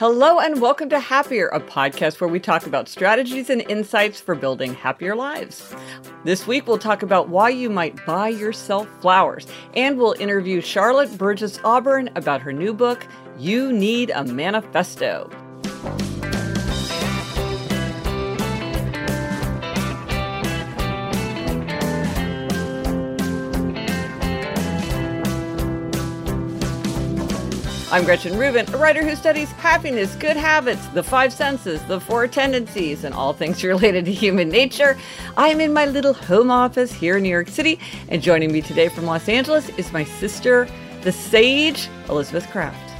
Hello, and welcome to Happier, a podcast where we talk about strategies and insights for building happier lives. This week, we'll talk about why you might buy yourself flowers, and we'll interview Charlotte Burgess Auburn about her new book, You Need a Manifesto. I'm Gretchen Rubin, a writer who studies happiness, good habits, the five senses, the four tendencies, and all things related to human nature. I'm in my little home office here in New York City, and joining me today from Los Angeles is my sister, the sage, Elizabeth Craft.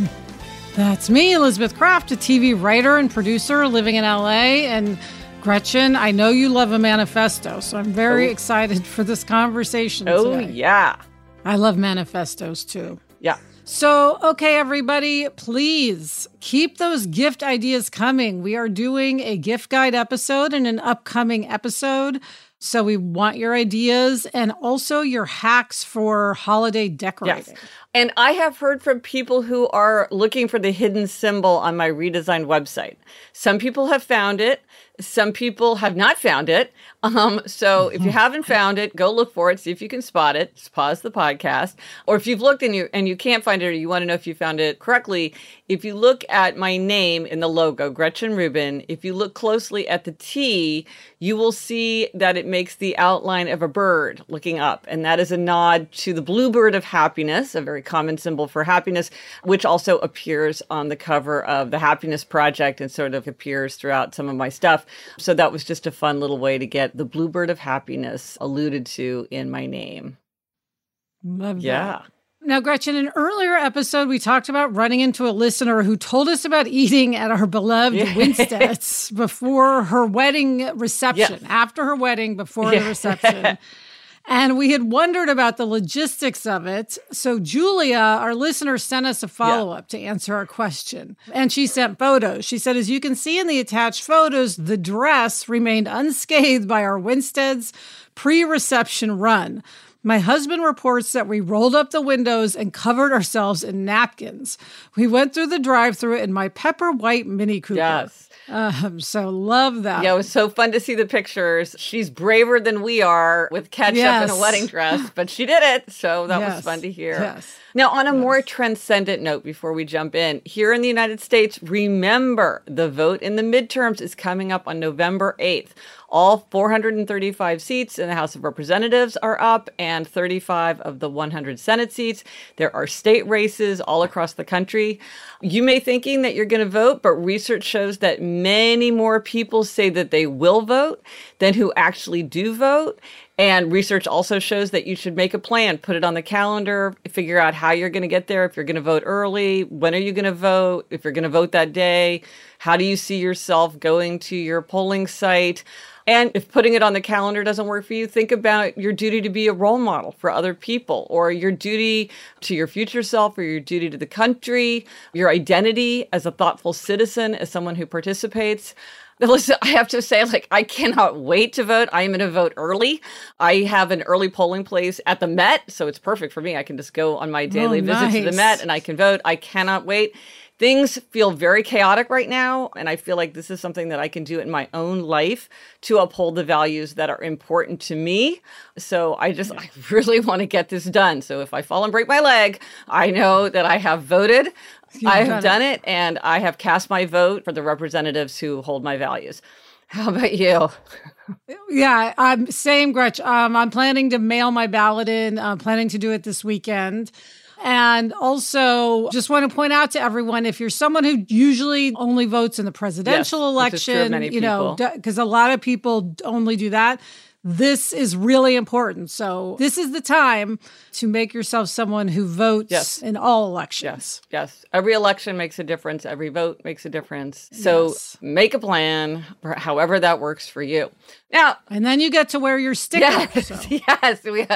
That's me, Elizabeth Craft, a TV writer and producer living in LA. And Gretchen, I know you love a manifesto, so I'm very oh. excited for this conversation. Oh, today. yeah. I love manifestos too. Yeah. So, okay, everybody, please keep those gift ideas coming. We are doing a gift guide episode in an upcoming episode. So, we want your ideas and also your hacks for holiday decorating. Yes. And I have heard from people who are looking for the hidden symbol on my redesigned website. Some people have found it. Some people have not found it. Um, so if you haven't found it, go look for it. See if you can spot it. Just pause the podcast. Or if you've looked and you and you can't find it, or you want to know if you found it correctly, if you look at my name in the logo, Gretchen Rubin, if you look closely at the T, you will see that it makes the outline of a bird looking up, and that is a nod to the bluebird of happiness, a very common symbol for happiness, which also appears on the cover of the Happiness Project and sort of appears throughout some of my stuff. So that was just a fun little way to get the bluebird of happiness alluded to in my name. Love yeah. That. Now, Gretchen, in an earlier episode, we talked about running into a listener who told us about eating at our beloved yeah. Winstead's before her wedding reception, after her wedding, before yeah. the reception. And we had wondered about the logistics of it. So Julia, our listener, sent us a follow up yeah. to answer our question. And she sent photos. She said, as you can see in the attached photos, the dress remained unscathed by our Winstead's pre reception run. My husband reports that we rolled up the windows and covered ourselves in napkins. We went through the drive through in my pepper white Mini Cooper. Yes. Um, so love that. Yeah, it was so fun to see the pictures. She's braver than we are with ketchup yes. and a wedding dress, but she did it. So that yes. was fun to hear. Yes. Now, on a yes. more transcendent note, before we jump in, here in the United States, remember the vote in the midterms is coming up on November 8th. All 435 seats in the House of Representatives are up, and 35 of the 100 Senate seats. There are state races all across the country. You may thinking that you're going to vote, but research shows that many more people say that they will vote than who actually do vote. And research also shows that you should make a plan, put it on the calendar, figure out how you're going to get there. If you're going to vote early, when are you going to vote? If you're going to vote that day, how do you see yourself going to your polling site? And if putting it on the calendar doesn't work for you, think about your duty to be a role model for other people or your duty to your future self or your duty to the country, your identity as a thoughtful citizen, as someone who participates. Listen, I have to say, like, I cannot wait to vote. I am going to vote early. I have an early polling place at the Met, so it's perfect for me. I can just go on my oh, daily oh, nice. visit to the Met and I can vote. I cannot wait. Things feel very chaotic right now, and I feel like this is something that I can do in my own life to uphold the values that are important to me. So I just, I really want to get this done. So if I fall and break my leg, I know that I have voted. You've I have done, it. it, and I have cast my vote for the representatives who hold my values. How about you? yeah, I'm same, Gretch. Um, I'm planning to mail my ballot in. I'm planning to do it this weekend. And also, just want to point out to everyone if you're someone who usually only votes in the presidential yes, election, you know, because a lot of people only do that this is really important. So this is the time to make yourself someone who votes yes. in all elections. Yes, yes. Every election makes a difference. Every vote makes a difference. So yes. make a plan, however that works for you. Now, and then you get to wear your sticker. Yes, so. yes, we,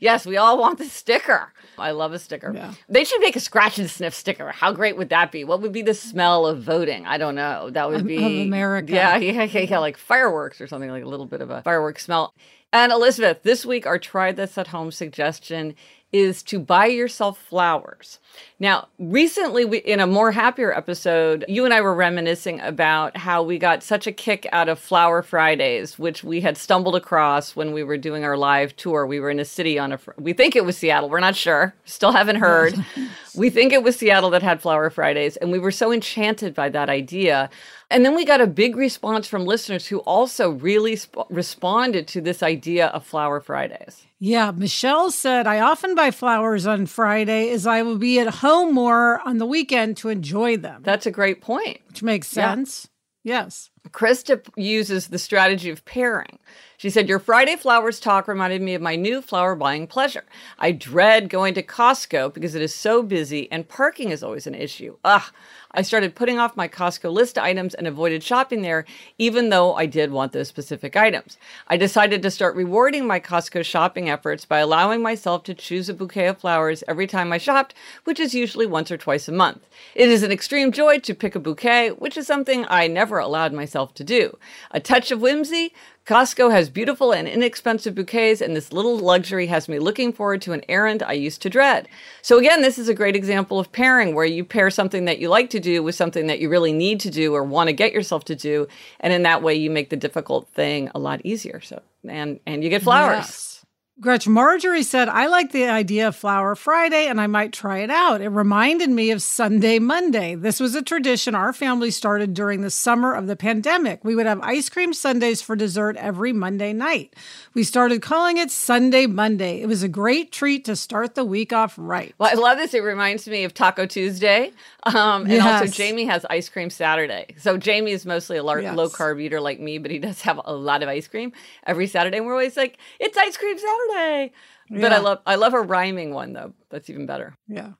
yes, we all want the sticker. I love a sticker. Yeah. They should make a scratch and sniff sticker. How great would that be? What would be the smell of voting? I don't know. That would be of America. Yeah, yeah, yeah, yeah, like fireworks or something like a little bit of a fireworks smell. And Elizabeth, this week our try this at home suggestion is to buy yourself flowers. Now, recently, we, in a more happier episode, you and I were reminiscing about how we got such a kick out of Flower Fridays, which we had stumbled across when we were doing our live tour. We were in a city on a, we think it was Seattle. We're not sure. Still haven't heard. we think it was Seattle that had Flower Fridays. And we were so enchanted by that idea. And then we got a big response from listeners who also really sp- responded to this idea of Flower Fridays. Yeah, Michelle said, I often buy flowers on Friday as I will be at home more on the weekend to enjoy them. That's a great point. Which makes sense. Yeah. Yes. Krista uses the strategy of pairing. She said, Your Friday flowers talk reminded me of my new flower buying pleasure. I dread going to Costco because it is so busy and parking is always an issue. Ugh, I started putting off my Costco list items and avoided shopping there, even though I did want those specific items. I decided to start rewarding my Costco shopping efforts by allowing myself to choose a bouquet of flowers every time I shopped, which is usually once or twice a month. It is an extreme joy to pick a bouquet, which is something I never allowed myself to do. A touch of whimsy, Costco has beautiful and inexpensive bouquets, and this little luxury has me looking forward to an errand I used to dread. So, again, this is a great example of pairing where you pair something that you like to do with something that you really need to do or want to get yourself to do. And in that way, you make the difficult thing a lot easier. So, and, and you get flowers. Yes. Gretch Marjorie said, I like the idea of Flower Friday and I might try it out. It reminded me of Sunday Monday. This was a tradition our family started during the summer of the pandemic. We would have ice cream sundaes for dessert every Monday night. We started calling it Sunday Monday. It was a great treat to start the week off right. Well, I love this. It reminds me of Taco Tuesday. Um, and yes. also, Jamie has ice cream Saturday. So, Jamie is mostly a lar- yes. low carb eater like me, but he does have a lot of ice cream every Saturday. And we're always like, it's ice cream Saturday. Yeah. But I love I love a rhyming one though. That's even better. Yeah.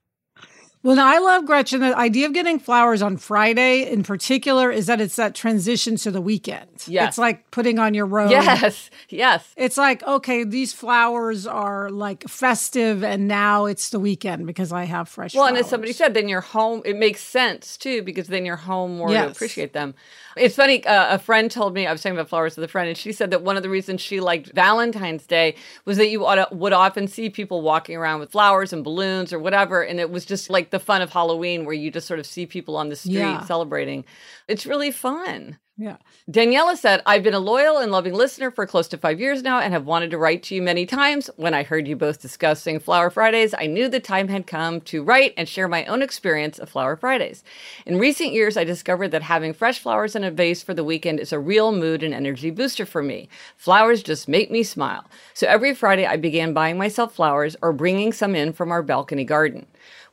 Well, I love Gretchen. The idea of getting flowers on Friday in particular is that it's that transition to the weekend. Yes. It's like putting on your robe. Yes. Yes. It's like, okay, these flowers are like festive and now it's the weekend because I have fresh well, flowers. and as somebody said, then you're home. It makes sense too because then you're home more yes. to appreciate them. It's funny. Uh, a friend told me I was talking about flowers with a friend, and she said that one of the reasons she liked Valentine's Day was that you would often see people walking around with flowers and balloons or whatever, and it was just like the fun of Halloween, where you just sort of see people on the street yeah. celebrating. It's really fun. Yeah. Daniela said, I've been a loyal and loving listener for close to five years now and have wanted to write to you many times. When I heard you both discussing Flower Fridays, I knew the time had come to write and share my own experience of Flower Fridays. In recent years, I discovered that having fresh flowers in a vase for the weekend is a real mood and energy booster for me. Flowers just make me smile. So every Friday, I began buying myself flowers or bringing some in from our balcony garden.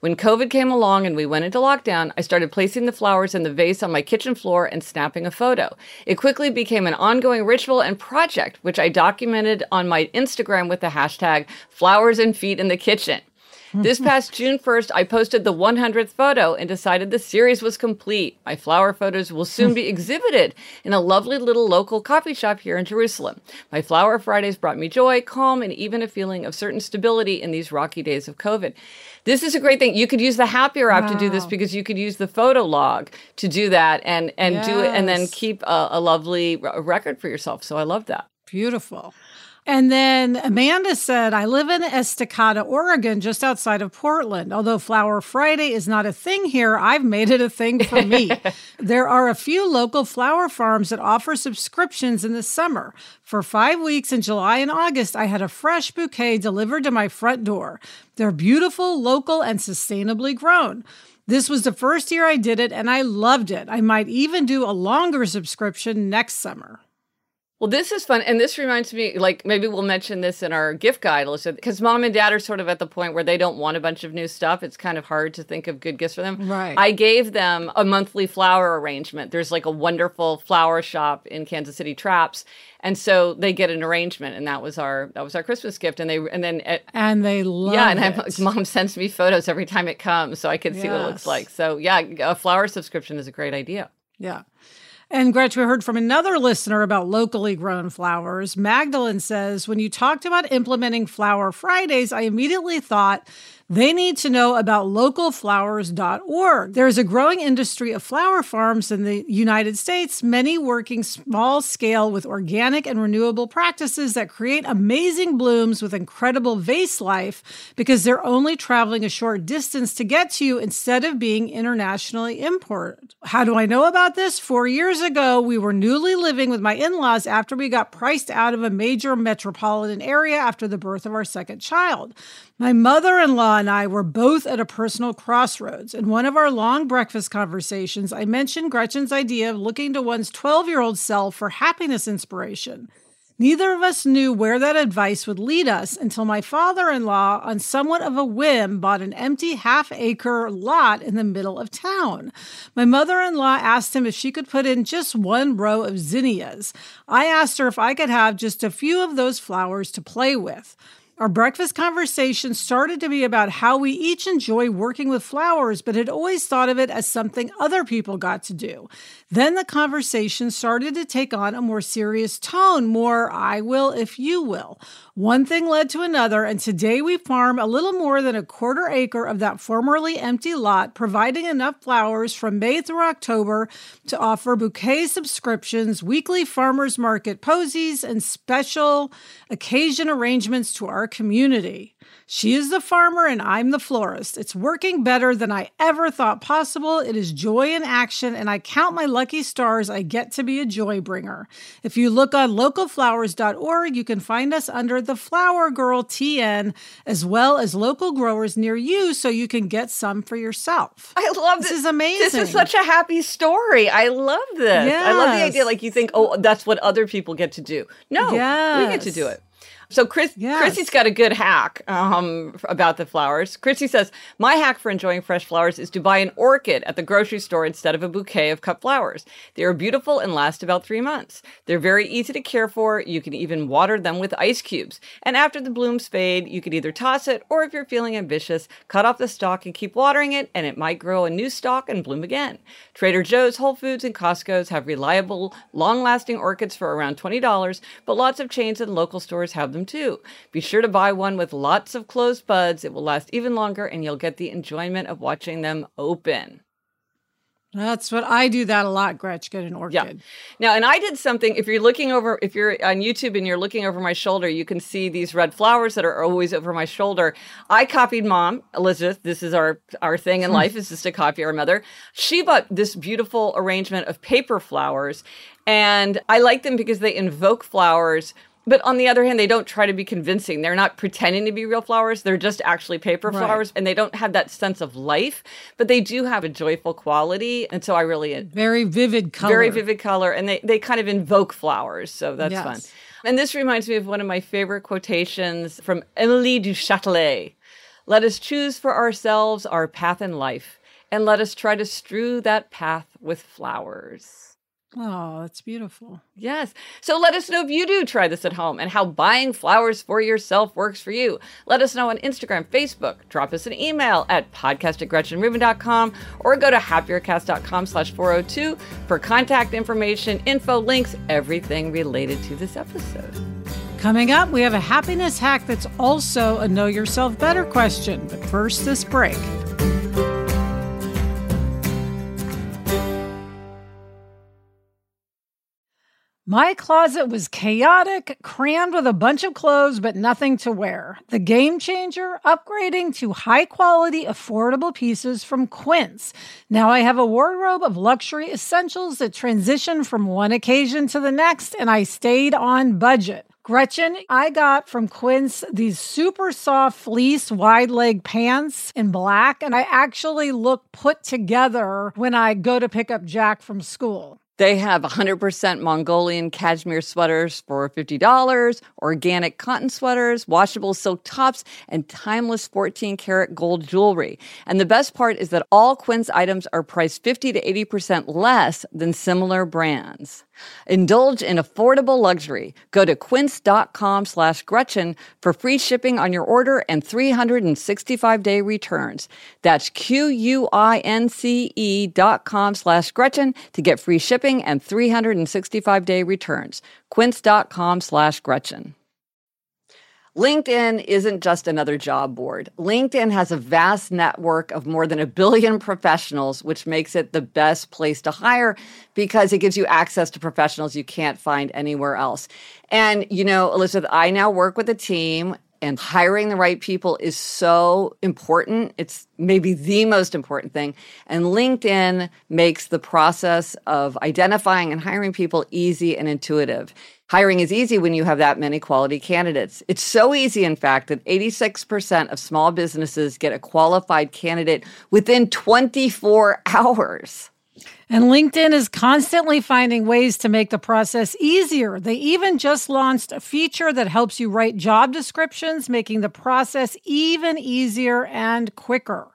When COVID came along and we went into lockdown, I started placing the flowers in the vase on my kitchen floor and snapping a photo. It quickly became an ongoing ritual and project, which I documented on my Instagram with the hashtag flowers and feet in the kitchen. This past June 1st, I posted the 100th photo and decided the series was complete. My flower photos will soon be exhibited in a lovely little local coffee shop here in Jerusalem. My Flower Fridays brought me joy, calm, and even a feeling of certain stability in these rocky days of COVID. This is a great thing. You could use the Happier app wow. to do this because you could use the photo log to do that and and yes. do it and then keep a, a lovely record for yourself. So I love that. Beautiful. And then Amanda said, I live in Estacada, Oregon, just outside of Portland. Although Flower Friday is not a thing here, I've made it a thing for me. there are a few local flower farms that offer subscriptions in the summer. For five weeks in July and August, I had a fresh bouquet delivered to my front door. They're beautiful, local, and sustainably grown. This was the first year I did it, and I loved it. I might even do a longer subscription next summer. Well, this is fun. And this reminds me, like, maybe we'll mention this in our gift guide, because mom and dad are sort of at the point where they don't want a bunch of new stuff. It's kind of hard to think of good gifts for them. Right. I gave them a monthly flower arrangement. There's like a wonderful flower shop in Kansas City Trapp's. And so they get an arrangement, and that was our that was our Christmas gift. And they and then it, and they love yeah. And mom sends me photos every time it comes, so I can see what it looks like. So yeah, a flower subscription is a great idea. Yeah. And Gretch, we heard from another listener about locally grown flowers. Magdalene says, when you talked about implementing Flower Fridays, I immediately thought they need to know about localflowers.org. There is a growing industry of flower farms in the United States, many working small scale with organic and renewable practices that create amazing blooms with incredible vase life because they're only traveling a short distance to get to you instead of being internationally imported. How do I know about this? Four years ago, we were newly living with my in laws after we got priced out of a major metropolitan area after the birth of our second child. My mother in law and I were both at a personal crossroads. In one of our long breakfast conversations, I mentioned Gretchen's idea of looking to one's 12 year old self for happiness inspiration. Neither of us knew where that advice would lead us until my father in law, on somewhat of a whim, bought an empty half acre lot in the middle of town. My mother in law asked him if she could put in just one row of zinnias. I asked her if I could have just a few of those flowers to play with. Our breakfast conversation started to be about how we each enjoy working with flowers, but had always thought of it as something other people got to do. Then the conversation started to take on a more serious tone, more I will if you will. One thing led to another, and today we farm a little more than a quarter acre of that formerly empty lot, providing enough flowers from May through October to offer bouquet subscriptions, weekly farmers market posies, and special occasion arrangements to our community. She is the farmer and I'm the florist. It's working better than I ever thought possible. It is joy in action, and I count my lucky stars I get to be a joy bringer. If you look on localflowers.org, you can find us under the Flower Girl TN, as well as local growers near you so you can get some for yourself. I love this. This is amazing. This is such a happy story. I love this. Yes. I love the idea. Like you think, oh, that's what other people get to do. No, yes. we get to do it. So Chris, yes. Chrissy's got a good hack um, about the flowers. Chrissy says, my hack for enjoying fresh flowers is to buy an orchid at the grocery store instead of a bouquet of cut flowers. They are beautiful and last about three months. They're very easy to care for. You can even water them with ice cubes. And after the blooms fade, you can either toss it or if you're feeling ambitious, cut off the stalk and keep watering it and it might grow a new stalk and bloom again. Trader Joe's, Whole Foods, and Costco's have reliable, long-lasting orchids for around $20, but lots of chains and local stores have them too. Be sure to buy one with lots of closed buds. It will last even longer and you'll get the enjoyment of watching them open. That's what I do that a lot, Gretch, get an orchid. Yeah. Now, and I did something, if you're looking over, if you're on YouTube and you're looking over my shoulder, you can see these red flowers that are always over my shoulder. I copied mom, Elizabeth. This is our, our thing in hmm. life is just to copy our mother. She bought this beautiful arrangement of paper flowers and I like them because they invoke flowers but on the other hand, they don't try to be convincing. They're not pretending to be real flowers. They're just actually paper right. flowers and they don't have that sense of life, but they do have a joyful quality. And so I really very vivid color. Very vivid color. And they, they kind of invoke flowers. So that's yes. fun. And this reminds me of one of my favorite quotations from Emily du Châtelet. Let us choose for ourselves our path in life, and let us try to strew that path with flowers. Oh, that's beautiful. Yes. So let us know if you do try this at home and how buying flowers for yourself works for you. Let us know on Instagram, Facebook. Drop us an email at podcast at gretchenrubin.com or go to happiercast.com slash 402 for contact information, info, links, everything related to this episode. Coming up, we have a happiness hack that's also a know yourself better question. But first, this break. My closet was chaotic, crammed with a bunch of clothes, but nothing to wear. The game changer, upgrading to high quality, affordable pieces from Quince. Now I have a wardrobe of luxury essentials that transition from one occasion to the next, and I stayed on budget. Gretchen, I got from Quince these super soft fleece wide leg pants in black, and I actually look put together when I go to pick up Jack from school. They have 100% Mongolian cashmere sweaters for $50, organic cotton sweaters, washable silk tops, and timeless 14 karat gold jewelry. And the best part is that all Quince items are priced 50 to 80% less than similar brands. Indulge in affordable luxury. Go to quince.com slash Gretchen for free shipping on your order and 365 day returns. That's Q-U-I-N-C-E dot com slash Gretchen to get free shipping and 365 day returns. Quince.com slash Gretchen. LinkedIn isn't just another job board. LinkedIn has a vast network of more than a billion professionals, which makes it the best place to hire because it gives you access to professionals you can't find anywhere else. And, you know, Elizabeth, I now work with a team and hiring the right people is so important. It's maybe the most important thing. And LinkedIn makes the process of identifying and hiring people easy and intuitive. Hiring is easy when you have that many quality candidates. It's so easy, in fact, that 86% of small businesses get a qualified candidate within 24 hours. And LinkedIn is constantly finding ways to make the process easier. They even just launched a feature that helps you write job descriptions, making the process even easier and quicker.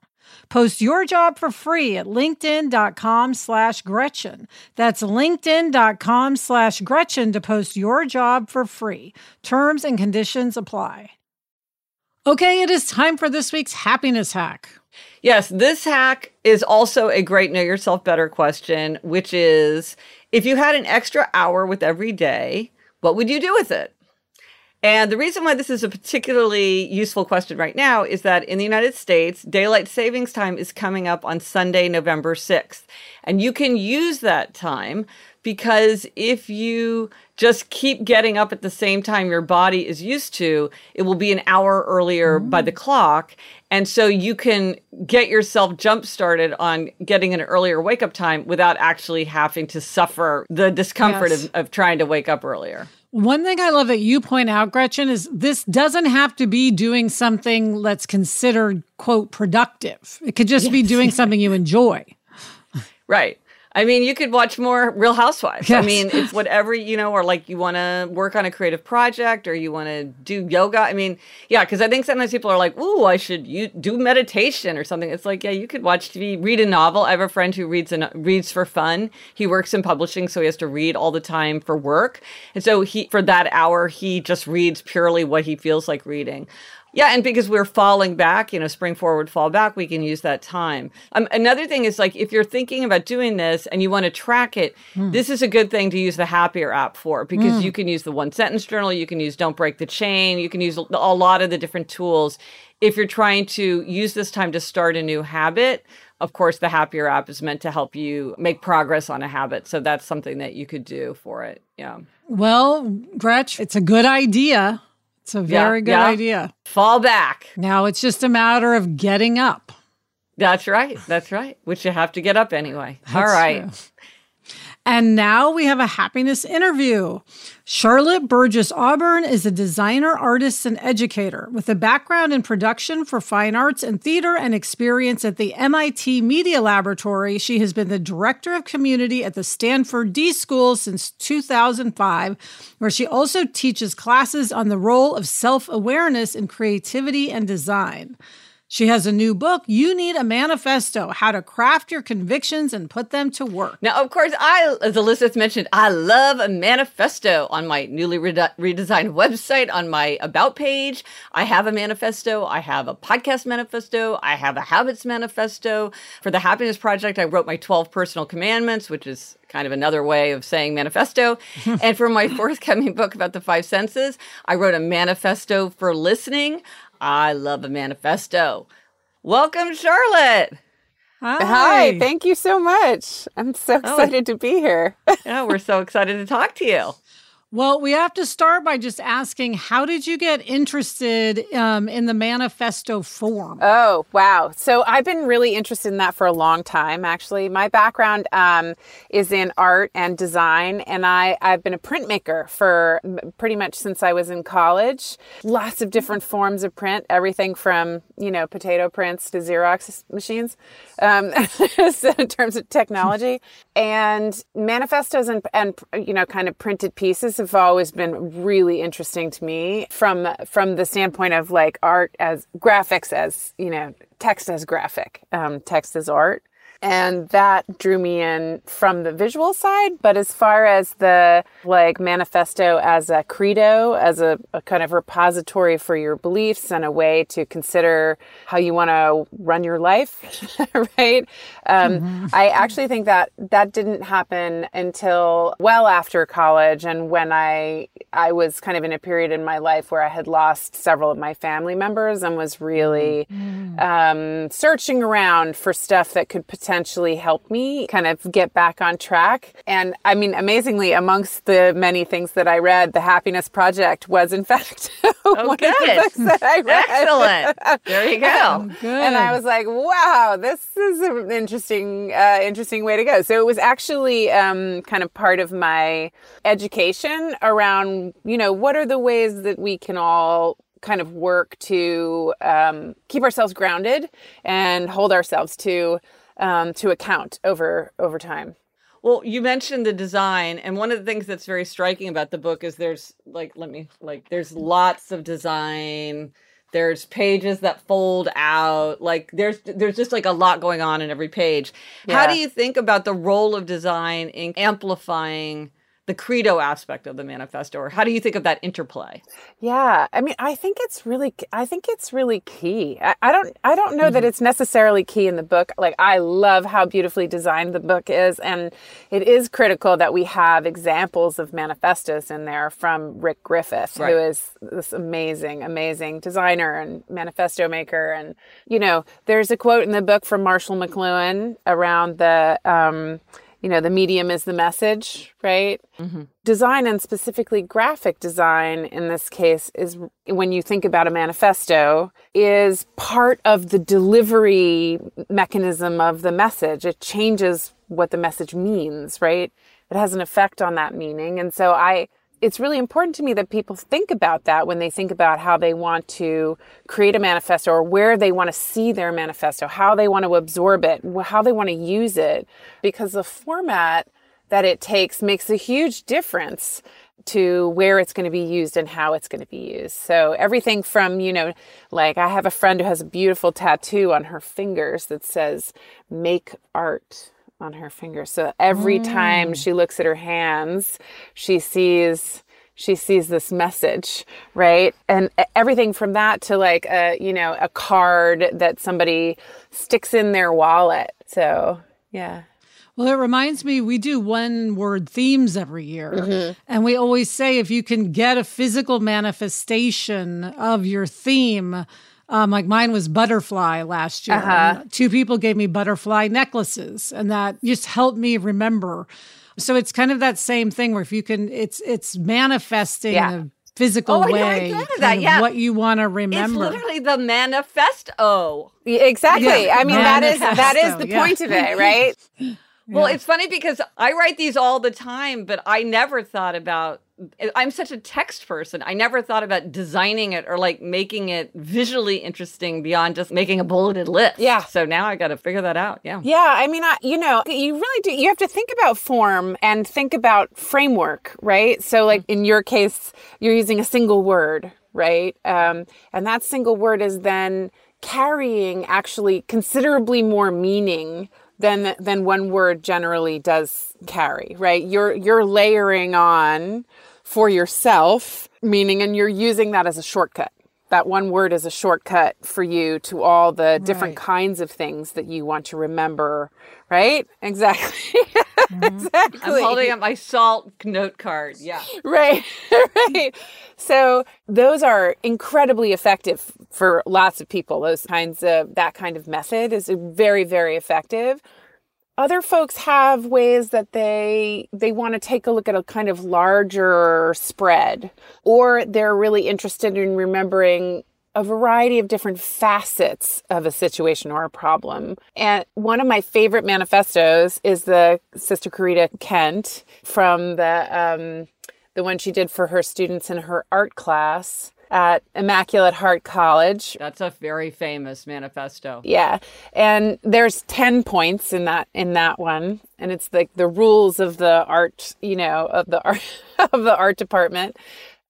Post your job for free at linkedin.com slash Gretchen. That's linkedin.com slash Gretchen to post your job for free. Terms and conditions apply. Okay, it is time for this week's happiness hack. Yes, this hack is also a great know yourself better question, which is if you had an extra hour with every day, what would you do with it? And the reason why this is a particularly useful question right now is that in the United States, daylight savings time is coming up on Sunday, November 6th. And you can use that time because if you just keep getting up at the same time your body is used to, it will be an hour earlier mm. by the clock. And so you can get yourself jump started on getting an earlier wake up time without actually having to suffer the discomfort yes. of, of trying to wake up earlier. One thing I love that you point out, Gretchen, is this doesn't have to be doing something that's considered, quote, productive. It could just yes. be doing something you enjoy. Right. I mean, you could watch more Real Housewives. Yes. I mean, it's whatever, you know, or like you want to work on a creative project or you want to do yoga. I mean, yeah, because I think sometimes people are like, ooh, I should you do meditation or something. It's like, yeah, you could watch TV, read a novel. I have a friend who reads and reads for fun. He works in publishing, so he has to read all the time for work. And so he, for that hour, he just reads purely what he feels like reading. Yeah, and because we're falling back, you know, spring forward, fall back, we can use that time. Um, another thing is like if you're thinking about doing this and you want to track it, mm. this is a good thing to use the Happier app for because mm. you can use the one sentence journal, you can use Don't Break the Chain, you can use a lot of the different tools. If you're trying to use this time to start a new habit, of course, the Happier app is meant to help you make progress on a habit. So that's something that you could do for it. Yeah. Well, Gretch, it's a good idea. It's a very yeah, good yeah. idea. Fall back. Now it's just a matter of getting up. That's right. That's right. Which you have to get up anyway. That's All right. True. And now we have a happiness interview. Charlotte Burgess Auburn is a designer, artist, and educator with a background in production for fine arts and theater and experience at the MIT Media Laboratory. She has been the director of community at the Stanford D School since 2005, where she also teaches classes on the role of self awareness in creativity and design. She has a new book, You Need a Manifesto How to Craft Your Convictions and Put Them to Work. Now, of course, I, as Elizabeth mentioned, I love a manifesto on my newly redesigned website, on my About page. I have a manifesto. I have a podcast manifesto. I have a habits manifesto. For the Happiness Project, I wrote my 12 personal commandments, which is kind of another way of saying manifesto. and for my forthcoming book about the five senses, I wrote a manifesto for listening. I love a manifesto. Welcome, Charlotte. Hi. Hi. Thank you so much. I'm so oh, excited oh, to be here. yeah, we're so excited to talk to you. Well, we have to start by just asking how did you get interested um, in the manifesto form? Oh, wow. So I've been really interested in that for a long time, actually. My background um, is in art and design, and I, I've been a printmaker for pretty much since I was in college. Lots of different forms of print, everything from, you know, potato prints to Xerox machines um, in terms of technology. and manifestos and, and, you know, kind of printed pieces have always been really interesting to me from from the standpoint of like art as graphics as you know text as graphic um, text as art and that drew me in from the visual side but as far as the like manifesto as a credo as a, a kind of repository for your beliefs and a way to consider how you want to run your life right um, mm-hmm. i actually think that that didn't happen until well after college and when i i was kind of in a period in my life where i had lost several of my family members and was really mm-hmm. um, searching around for stuff that could potentially potentially help me kind of get back on track. And I mean, amazingly, amongst the many things that I read, The Happiness Project was, in fact, oh, one good. of the books that I read. Excellent. There you go. Um, and I was like, wow, this is an interesting, uh, interesting way to go. So it was actually um, kind of part of my education around, you know, what are the ways that we can all kind of work to um, keep ourselves grounded and hold ourselves to um, to account over over time. Well, you mentioned the design, and one of the things that's very striking about the book is there's like, let me like, there's lots of design. There's pages that fold out. Like, there's there's just like a lot going on in every page. Yeah. How do you think about the role of design in amplifying the credo aspect of the manifesto or how do you think of that interplay yeah i mean i think it's really i think it's really key i, I don't i don't know mm-hmm. that it's necessarily key in the book like i love how beautifully designed the book is and it is critical that we have examples of manifestos in there from rick griffith right. who is this amazing amazing designer and manifesto maker and you know there's a quote in the book from marshall mcluhan around the um, you know, the medium is the message, right? Mm-hmm. Design and specifically graphic design in this case is when you think about a manifesto is part of the delivery mechanism of the message. It changes what the message means, right? It has an effect on that meaning. And so I, it's really important to me that people think about that when they think about how they want to create a manifesto or where they want to see their manifesto, how they want to absorb it, how they want to use it, because the format that it takes makes a huge difference to where it's going to be used and how it's going to be used. So everything from, you know, like I have a friend who has a beautiful tattoo on her fingers that says make art on her finger. So every mm. time she looks at her hands, she sees she sees this message, right? And everything from that to like a, you know, a card that somebody sticks in their wallet. So, yeah. Well, it reminds me, we do one word themes every year. Mm-hmm. And we always say if you can get a physical manifestation of your theme, um, like mine was butterfly last year. Uh-huh. Two people gave me butterfly necklaces, and that just helped me remember. So it's kind of that same thing where if you can, it's it's manifesting yeah. a physical oh, way that. Yeah. what you want to remember. It's literally the manifesto. Exactly. Yeah. I mean, manifesto. that is that is the point of it, right? Well, it's funny because I write these all the time, but I never thought about I'm such a text person. I never thought about designing it or like making it visually interesting beyond just making a bulleted list. Yeah. So now I got to figure that out. Yeah. Yeah. I mean, I, you know, you really do. You have to think about form and think about framework, right? So, like mm-hmm. in your case, you're using a single word, right? Um, and that single word is then carrying actually considerably more meaning than than one word generally does carry, right? You're you're layering on for yourself, meaning, and you're using that as a shortcut. That one word is a shortcut for you to all the different kinds of things that you want to remember, right? Exactly. Mm-hmm. exactly. I'm holding up my salt note card. Yeah. Right. right. So those are incredibly effective for lots of people. Those kinds of, that kind of method is very, very effective. Other folks have ways that they they want to take a look at a kind of larger spread or they're really interested in remembering a variety of different facets of a situation or a problem. And one of my favorite manifestos is the Sister Corita Kent from the um, the one she did for her students in her art class at Immaculate Heart College. That's a very famous manifesto. Yeah. And there's 10 points in that in that one and it's like the, rules of the art, you know, of the art of the art department.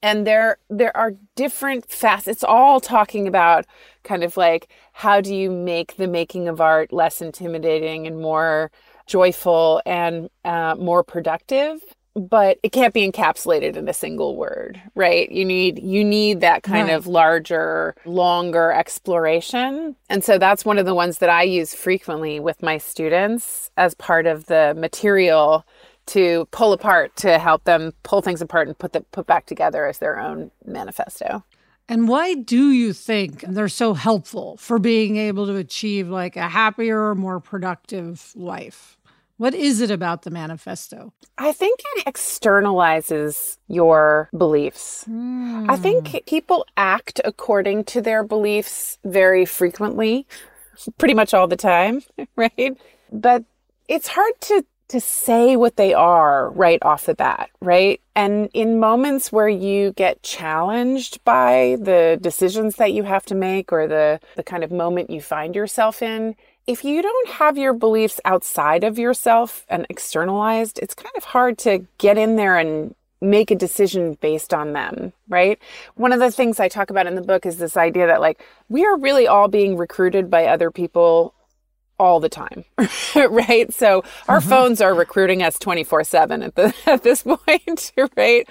And there there are different facets. It's all talking about kind of like how do you make the making of art less intimidating and more joyful and uh, more productive but it can't be encapsulated in a single word right? You need you need that kind right. of larger longer exploration. And so that's one of the ones that i use frequently with my students as part of the material to pull apart to help them pull things apart and put the put back together as their own manifesto. And why do you think they're so helpful for being able to achieve like a happier more productive life what is it about the manifesto? I think it externalizes your beliefs. Mm. I think hmm. people act according to their beliefs very frequently, pretty much all the time, right? But it's hard to to say what they are right off the bat, right? And in moments where you get challenged by the decisions that you have to make or the the kind of moment you find yourself in, if you don't have your beliefs outside of yourself and externalized, it's kind of hard to get in there and make a decision based on them, right? One of the things I talk about in the book is this idea that like we are really all being recruited by other people all the time, right? So our mm-hmm. phones are recruiting us 24/7 at the at this point, right?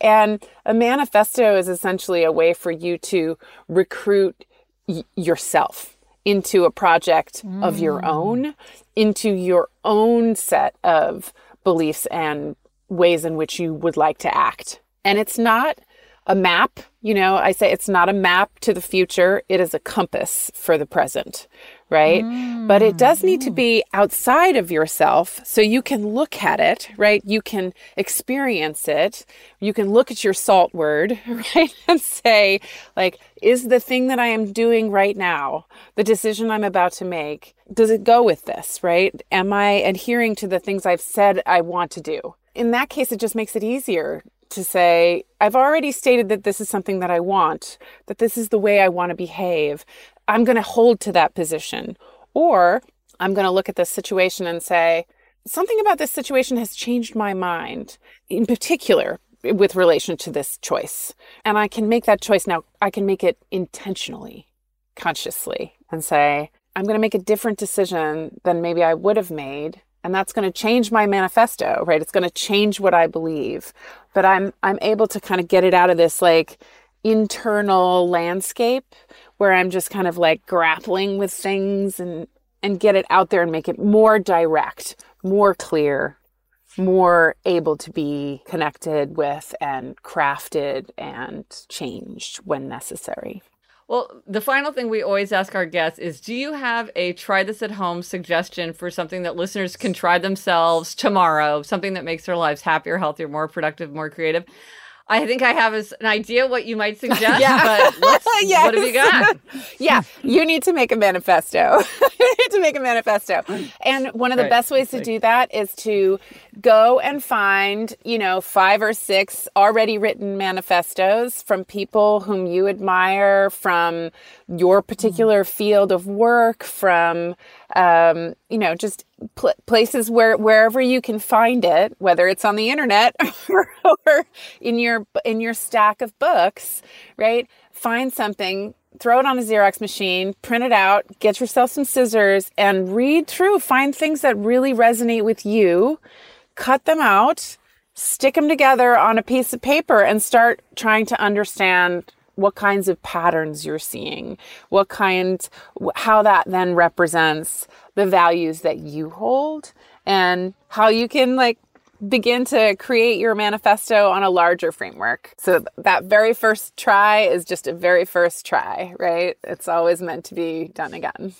And a manifesto is essentially a way for you to recruit y- yourself into a project mm. of your mm. own, into your own set of beliefs and ways in which you would like to act. And it's not a map, you know, I say it's not a map to the future, it is a compass for the present, right? Mm. But it does need to be outside of yourself so you can look at it, right? You can experience it. You can look at your salt word, right? And say, like, is the thing that I am doing right now, the decision I'm about to make, does it go with this, right? Am I adhering to the things I've said I want to do? In that case, it just makes it easier to say, I've already stated that this is something that I want, that this is the way I want to behave. I'm going to hold to that position. Or I'm going to look at this situation and say, something about this situation has changed my mind, in particular with relation to this choice. And I can make that choice now. I can make it intentionally, consciously, and say, I'm going to make a different decision than maybe I would have made and that's going to change my manifesto right it's going to change what i believe but i'm i'm able to kind of get it out of this like internal landscape where i'm just kind of like grappling with things and and get it out there and make it more direct more clear more able to be connected with and crafted and changed when necessary well, the final thing we always ask our guests is do you have a try this at home suggestion for something that listeners can try themselves tomorrow, something that makes their lives happier, healthier, more productive, more creative? I think I have an idea what you might suggest, yeah. but yes. what have you got? yeah, you need to make a manifesto. you need to make a manifesto. And one of the right. best ways to do that is to go and find, you know, five or six already written manifestos from people whom you admire, from your particular field of work, from um, you know, just pl- places where wherever you can find it, whether it's on the internet or, or in your in your stack of books, right? Find something throw it on a Xerox machine, print it out, get yourself some scissors, and read through. Find things that really resonate with you, cut them out, stick them together on a piece of paper, and start trying to understand what kinds of patterns you're seeing, what kind, how that then represents the values that you hold, and how you can like begin to create your manifesto on a larger framework. So that very first try is just a very first try, right? It's always meant to be done again.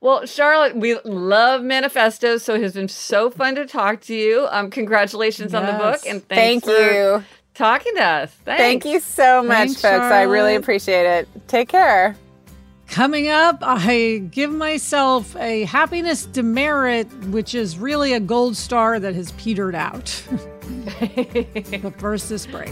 Well, Charlotte, we love manifestos, so it has been so fun to talk to you. Um, congratulations yes. on the book, and thank you for talking to us. Thanks. Thank you so much, thanks, folks. Charlotte. I really appreciate it. Take care. Coming up, I give myself a happiness demerit, which is really a gold star that has petered out. but first, this break.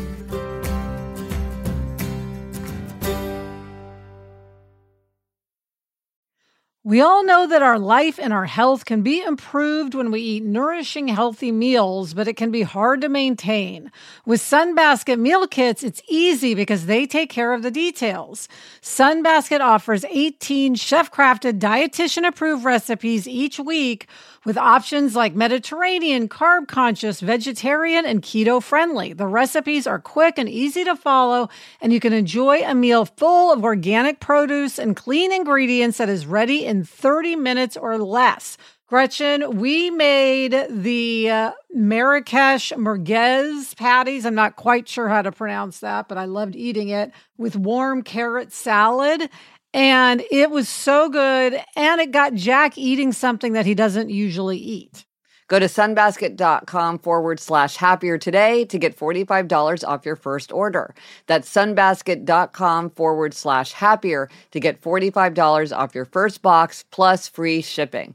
We all know that our life and our health can be improved when we eat nourishing, healthy meals, but it can be hard to maintain. With Sunbasket meal kits, it's easy because they take care of the details. Sunbasket offers 18 chef crafted, dietitian approved recipes each week with options like Mediterranean, carb conscious, vegetarian, and keto friendly. The recipes are quick and easy to follow, and you can enjoy a meal full of organic produce and clean ingredients that is ready in 30 minutes or less. Gretchen, we made the uh, Marrakesh merguez patties. I'm not quite sure how to pronounce that, but I loved eating it with warm carrot salad. And it was so good. And it got Jack eating something that he doesn't usually eat. Go to sunbasket.com forward slash happier today to get $45 off your first order. That's sunbasket.com forward slash happier to get $45 off your first box plus free shipping.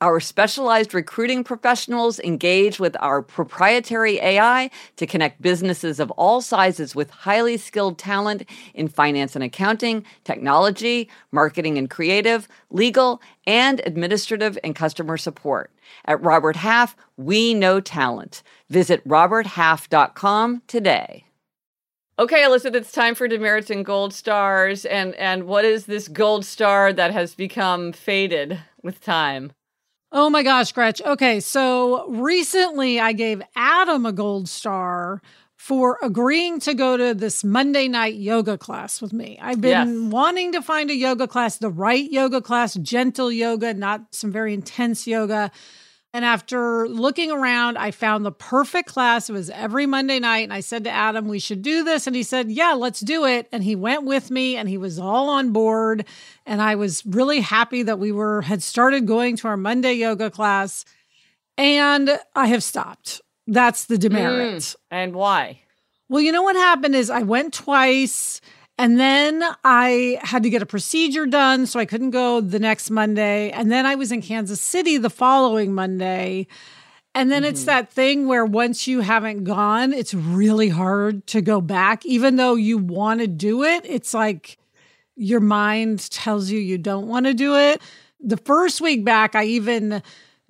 Our specialized recruiting professionals engage with our proprietary AI to connect businesses of all sizes with highly skilled talent in finance and accounting, technology, marketing and creative, legal, and administrative and customer support. At Robert Half, we know talent. Visit roberthalf.com today. Okay, Elizabeth, it's time for demerits and gold stars. And, and what is this gold star that has become faded with time? Oh my gosh, Gretch. Okay, so recently I gave Adam a gold star for agreeing to go to this Monday night yoga class with me. I've been yes. wanting to find a yoga class, the right yoga class, gentle yoga, not some very intense yoga. And after looking around, I found the perfect class. It was every Monday night. And I said to Adam, we should do this. And he said, yeah, let's do it. And he went with me and he was all on board. And I was really happy that we were, had started going to our Monday yoga class. And I have stopped. That's the demerit. Mm, and why? Well, you know what happened is I went twice and then I had to get a procedure done, so I couldn't go the next Monday. And then I was in Kansas City the following Monday. And then mm-hmm. it's that thing where once you haven't gone, it's really hard to go back. Even though you want to do it, it's like your mind tells you you don't want to do it. The first week back, I even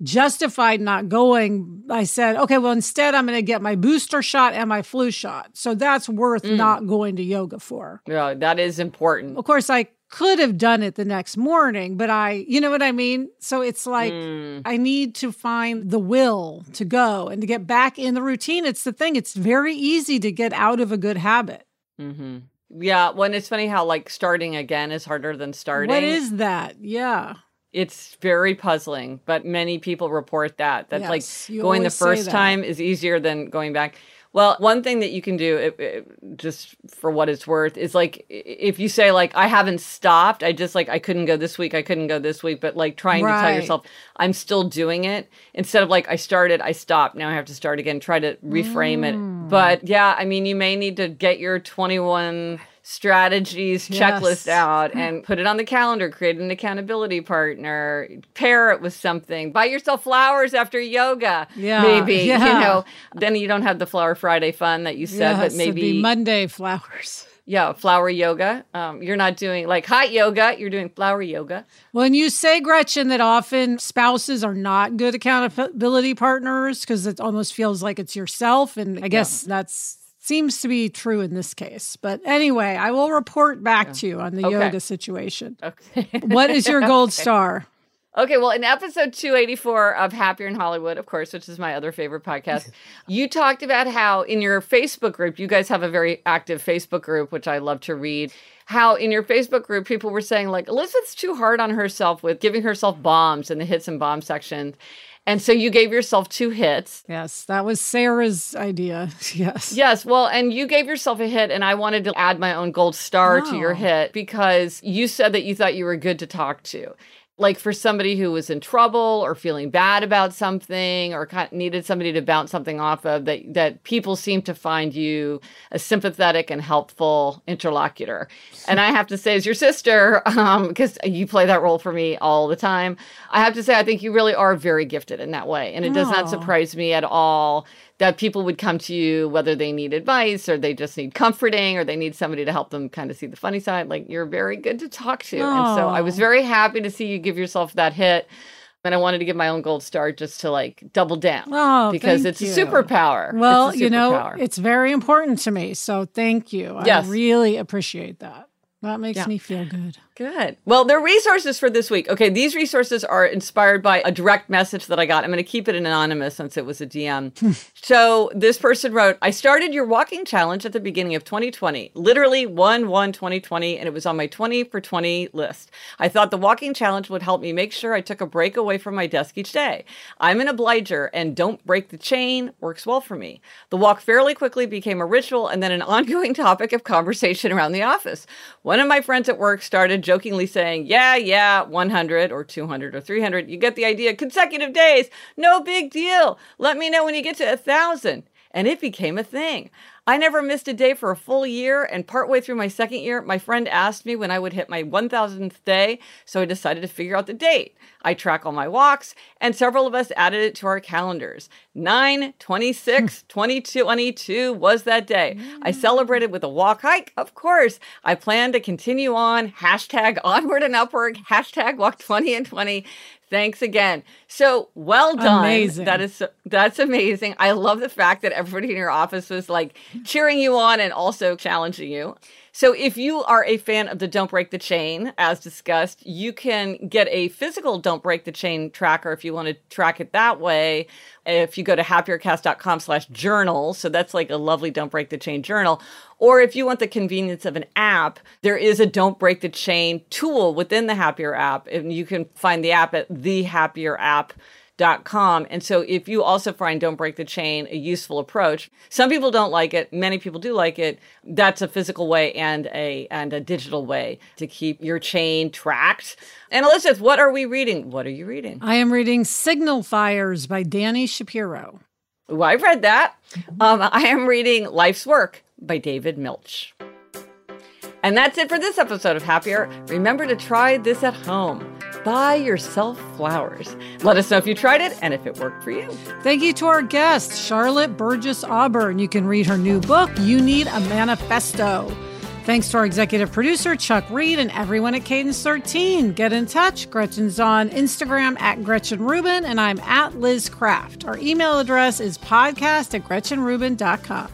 justified not going, I said, okay, well, instead, I'm going to get my booster shot and my flu shot. So that's worth mm. not going to yoga for. Yeah, that is important. Of course, I could have done it the next morning, but I, you know what I mean? So it's like mm. I need to find the will to go and to get back in the routine. It's the thing, it's very easy to get out of a good habit. Mm-hmm. Yeah, when it's funny how like starting again is harder than starting. What is that? Yeah. It's very puzzling, but many people report that. That's yes, like going the first time is easier than going back. Well, one thing that you can do, it, it, just for what it's worth, is like if you say like I haven't stopped, I just like I couldn't go this week, I couldn't go this week, but like trying right. to tell yourself I'm still doing it instead of like I started, I stopped, now I have to start again. Try to reframe mm. it. But yeah, I mean, you may need to get your 21 strategies yes. checklist out and put it on the calendar, create an accountability partner, pair it with something, buy yourself flowers after yoga. Yeah. Maybe, yeah. you know, then you don't have the flower Friday fun that you said, yes, but maybe Monday flowers. Yeah, flower yoga. Um, you're not doing like hot yoga, you're doing flower yoga. When you say, Gretchen, that often spouses are not good accountability partners because it almost feels like it's yourself. And I guess yeah. that's Seems to be true in this case. But anyway, I will report back yeah. to you on the okay. yoga situation. Okay. what is your gold okay. star? Okay, well, in episode 284 of Happier in Hollywood, of course, which is my other favorite podcast, you talked about how in your Facebook group, you guys have a very active Facebook group, which I love to read. How in your Facebook group, people were saying, like, Elizabeth's too hard on herself with giving herself bombs in the hits and bombs section. And so you gave yourself two hits. Yes, that was Sarah's idea. Yes. Yes. Well, and you gave yourself a hit, and I wanted to add my own gold star oh. to your oh. hit because you said that you thought you were good to talk to like for somebody who was in trouble or feeling bad about something or needed somebody to bounce something off of that that people seem to find you a sympathetic and helpful interlocutor. And i have to say as your sister because um, you play that role for me all the time i have to say i think you really are very gifted in that way. And it does not surprise me at all that people would come to you whether they need advice or they just need comforting or they need somebody to help them kind of see the funny side. Like you're very good to talk to. Aww. And so I was very happy to see you give yourself that hit. And I wanted to give my own gold star just to like double down. Oh, because it's a superpower. Well, a superpower. you know, it's very important to me. So thank you. Yes. I really appreciate that. That makes yeah. me feel good. Good. Well, there are resources for this week. Okay, these resources are inspired by a direct message that I got. I'm going to keep it anonymous since it was a DM. Hmm. so this person wrote, I started your walking challenge at the beginning of 2020, literally 1 1 2020, and it was on my 20 for 20 list. I thought the walking challenge would help me make sure I took a break away from my desk each day. I'm an obliger, and don't break the chain works well for me. The walk fairly quickly became a ritual and then an ongoing topic of conversation around the office. One of my friends at work started jokingly saying, Yeah, yeah, 100 or 200 or 300. You get the idea. Consecutive days, no big deal. Let me know when you get to a thousand. And it became a thing. I never missed a day for a full year. And partway through my second year, my friend asked me when I would hit my 1000th day. So I decided to figure out the date. I track all my walks, and several of us added it to our calendars. 9, 26, 22, 22 was that day. I hmm. celebrated with a walk hike, of course. I plan to continue on. Hashtag onward and upward. Hashtag walk 20 and 20. Thanks again. So well done. Amazing. That is that's amazing. I love the fact that everybody in your office was like cheering you on and also challenging you. So if you are a fan of the Don't Break the Chain, as discussed, you can get a physical Don't Break the Chain tracker if you want to track it that way. If you go to happiercast.com slash journal, so that's like a lovely Don't Break the Chain journal. Or if you want the convenience of an app, there is a Don't Break the Chain tool within the Happier app. And you can find the app at the Happier app com. And so if you also find Don't Break the Chain a useful approach, some people don't like it, many people do like it. That's a physical way and a and a digital way to keep your chain tracked. And Elizabeth, what are we reading? What are you reading? I am reading Signal Fires by Dani Shapiro. Oh, I've read that. Um, I am reading Life's Work by David Milch. And that's it for this episode of Happier. Remember to try this at home. Buy yourself flowers. Let us know if you tried it and if it worked for you. Thank you to our guest, Charlotte Burgess Auburn. You can read her new book, You Need a Manifesto. Thanks to our executive producer, Chuck Reed, and everyone at Cadence 13. Get in touch. Gretchen's on Instagram at Gretchen Rubin, and I'm at Liz Craft. Our email address is podcast at GretchenRubin.com.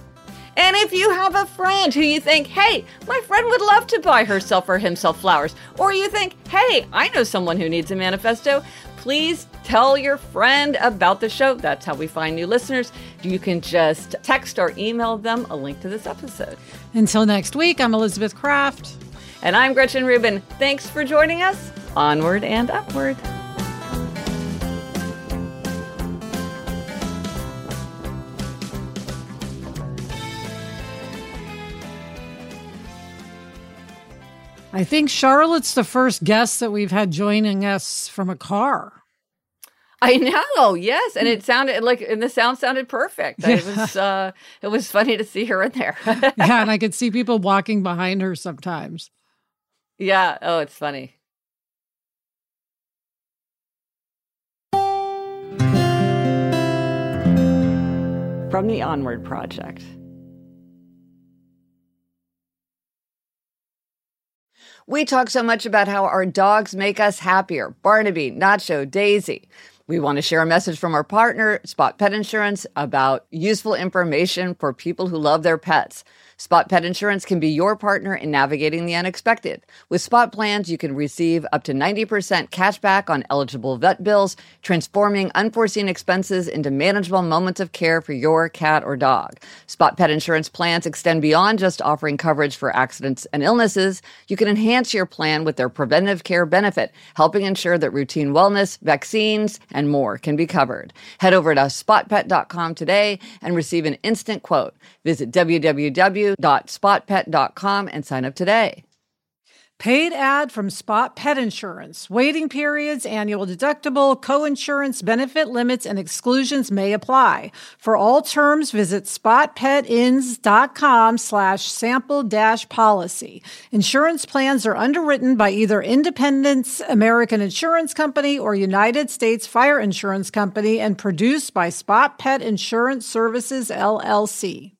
And if you have a friend who you think, hey, my friend would love to buy herself or himself flowers, or you think, hey, I know someone who needs a manifesto, please tell your friend about the show. That's how we find new listeners. You can just text or email them a link to this episode. Until next week, I'm Elizabeth Craft. And I'm Gretchen Rubin. Thanks for joining us. Onward and upward. I think Charlotte's the first guest that we've had joining us from a car. I know, yes, and it sounded like, and the sound sounded perfect. It was, uh, it was funny to see her in there. yeah, and I could see people walking behind her sometimes. Yeah. Oh, it's funny. From the Onward Project. We talk so much about how our dogs make us happier Barnaby, Nacho, Daisy. We want to share a message from our partner, Spot Pet Insurance, about useful information for people who love their pets. Spot Pet Insurance can be your partner in navigating the unexpected. With Spot plans, you can receive up to 90% cash back on eligible vet bills, transforming unforeseen expenses into manageable moments of care for your cat or dog. Spot Pet Insurance plans extend beyond just offering coverage for accidents and illnesses. You can enhance your plan with their preventive care benefit, helping ensure that routine wellness, vaccines, and more can be covered. Head over to spotpet.com today and receive an instant quote. Visit www.spotpet.com and sign up today. Paid ad from Spot Pet Insurance. Waiting periods, annual deductible, co-insurance, benefit limits, and exclusions may apply. For all terms, visit spotpetins.com slash sample dash policy. Insurance plans are underwritten by either Independence American Insurance Company or United States Fire Insurance Company and produced by Spot Pet Insurance Services, LLC.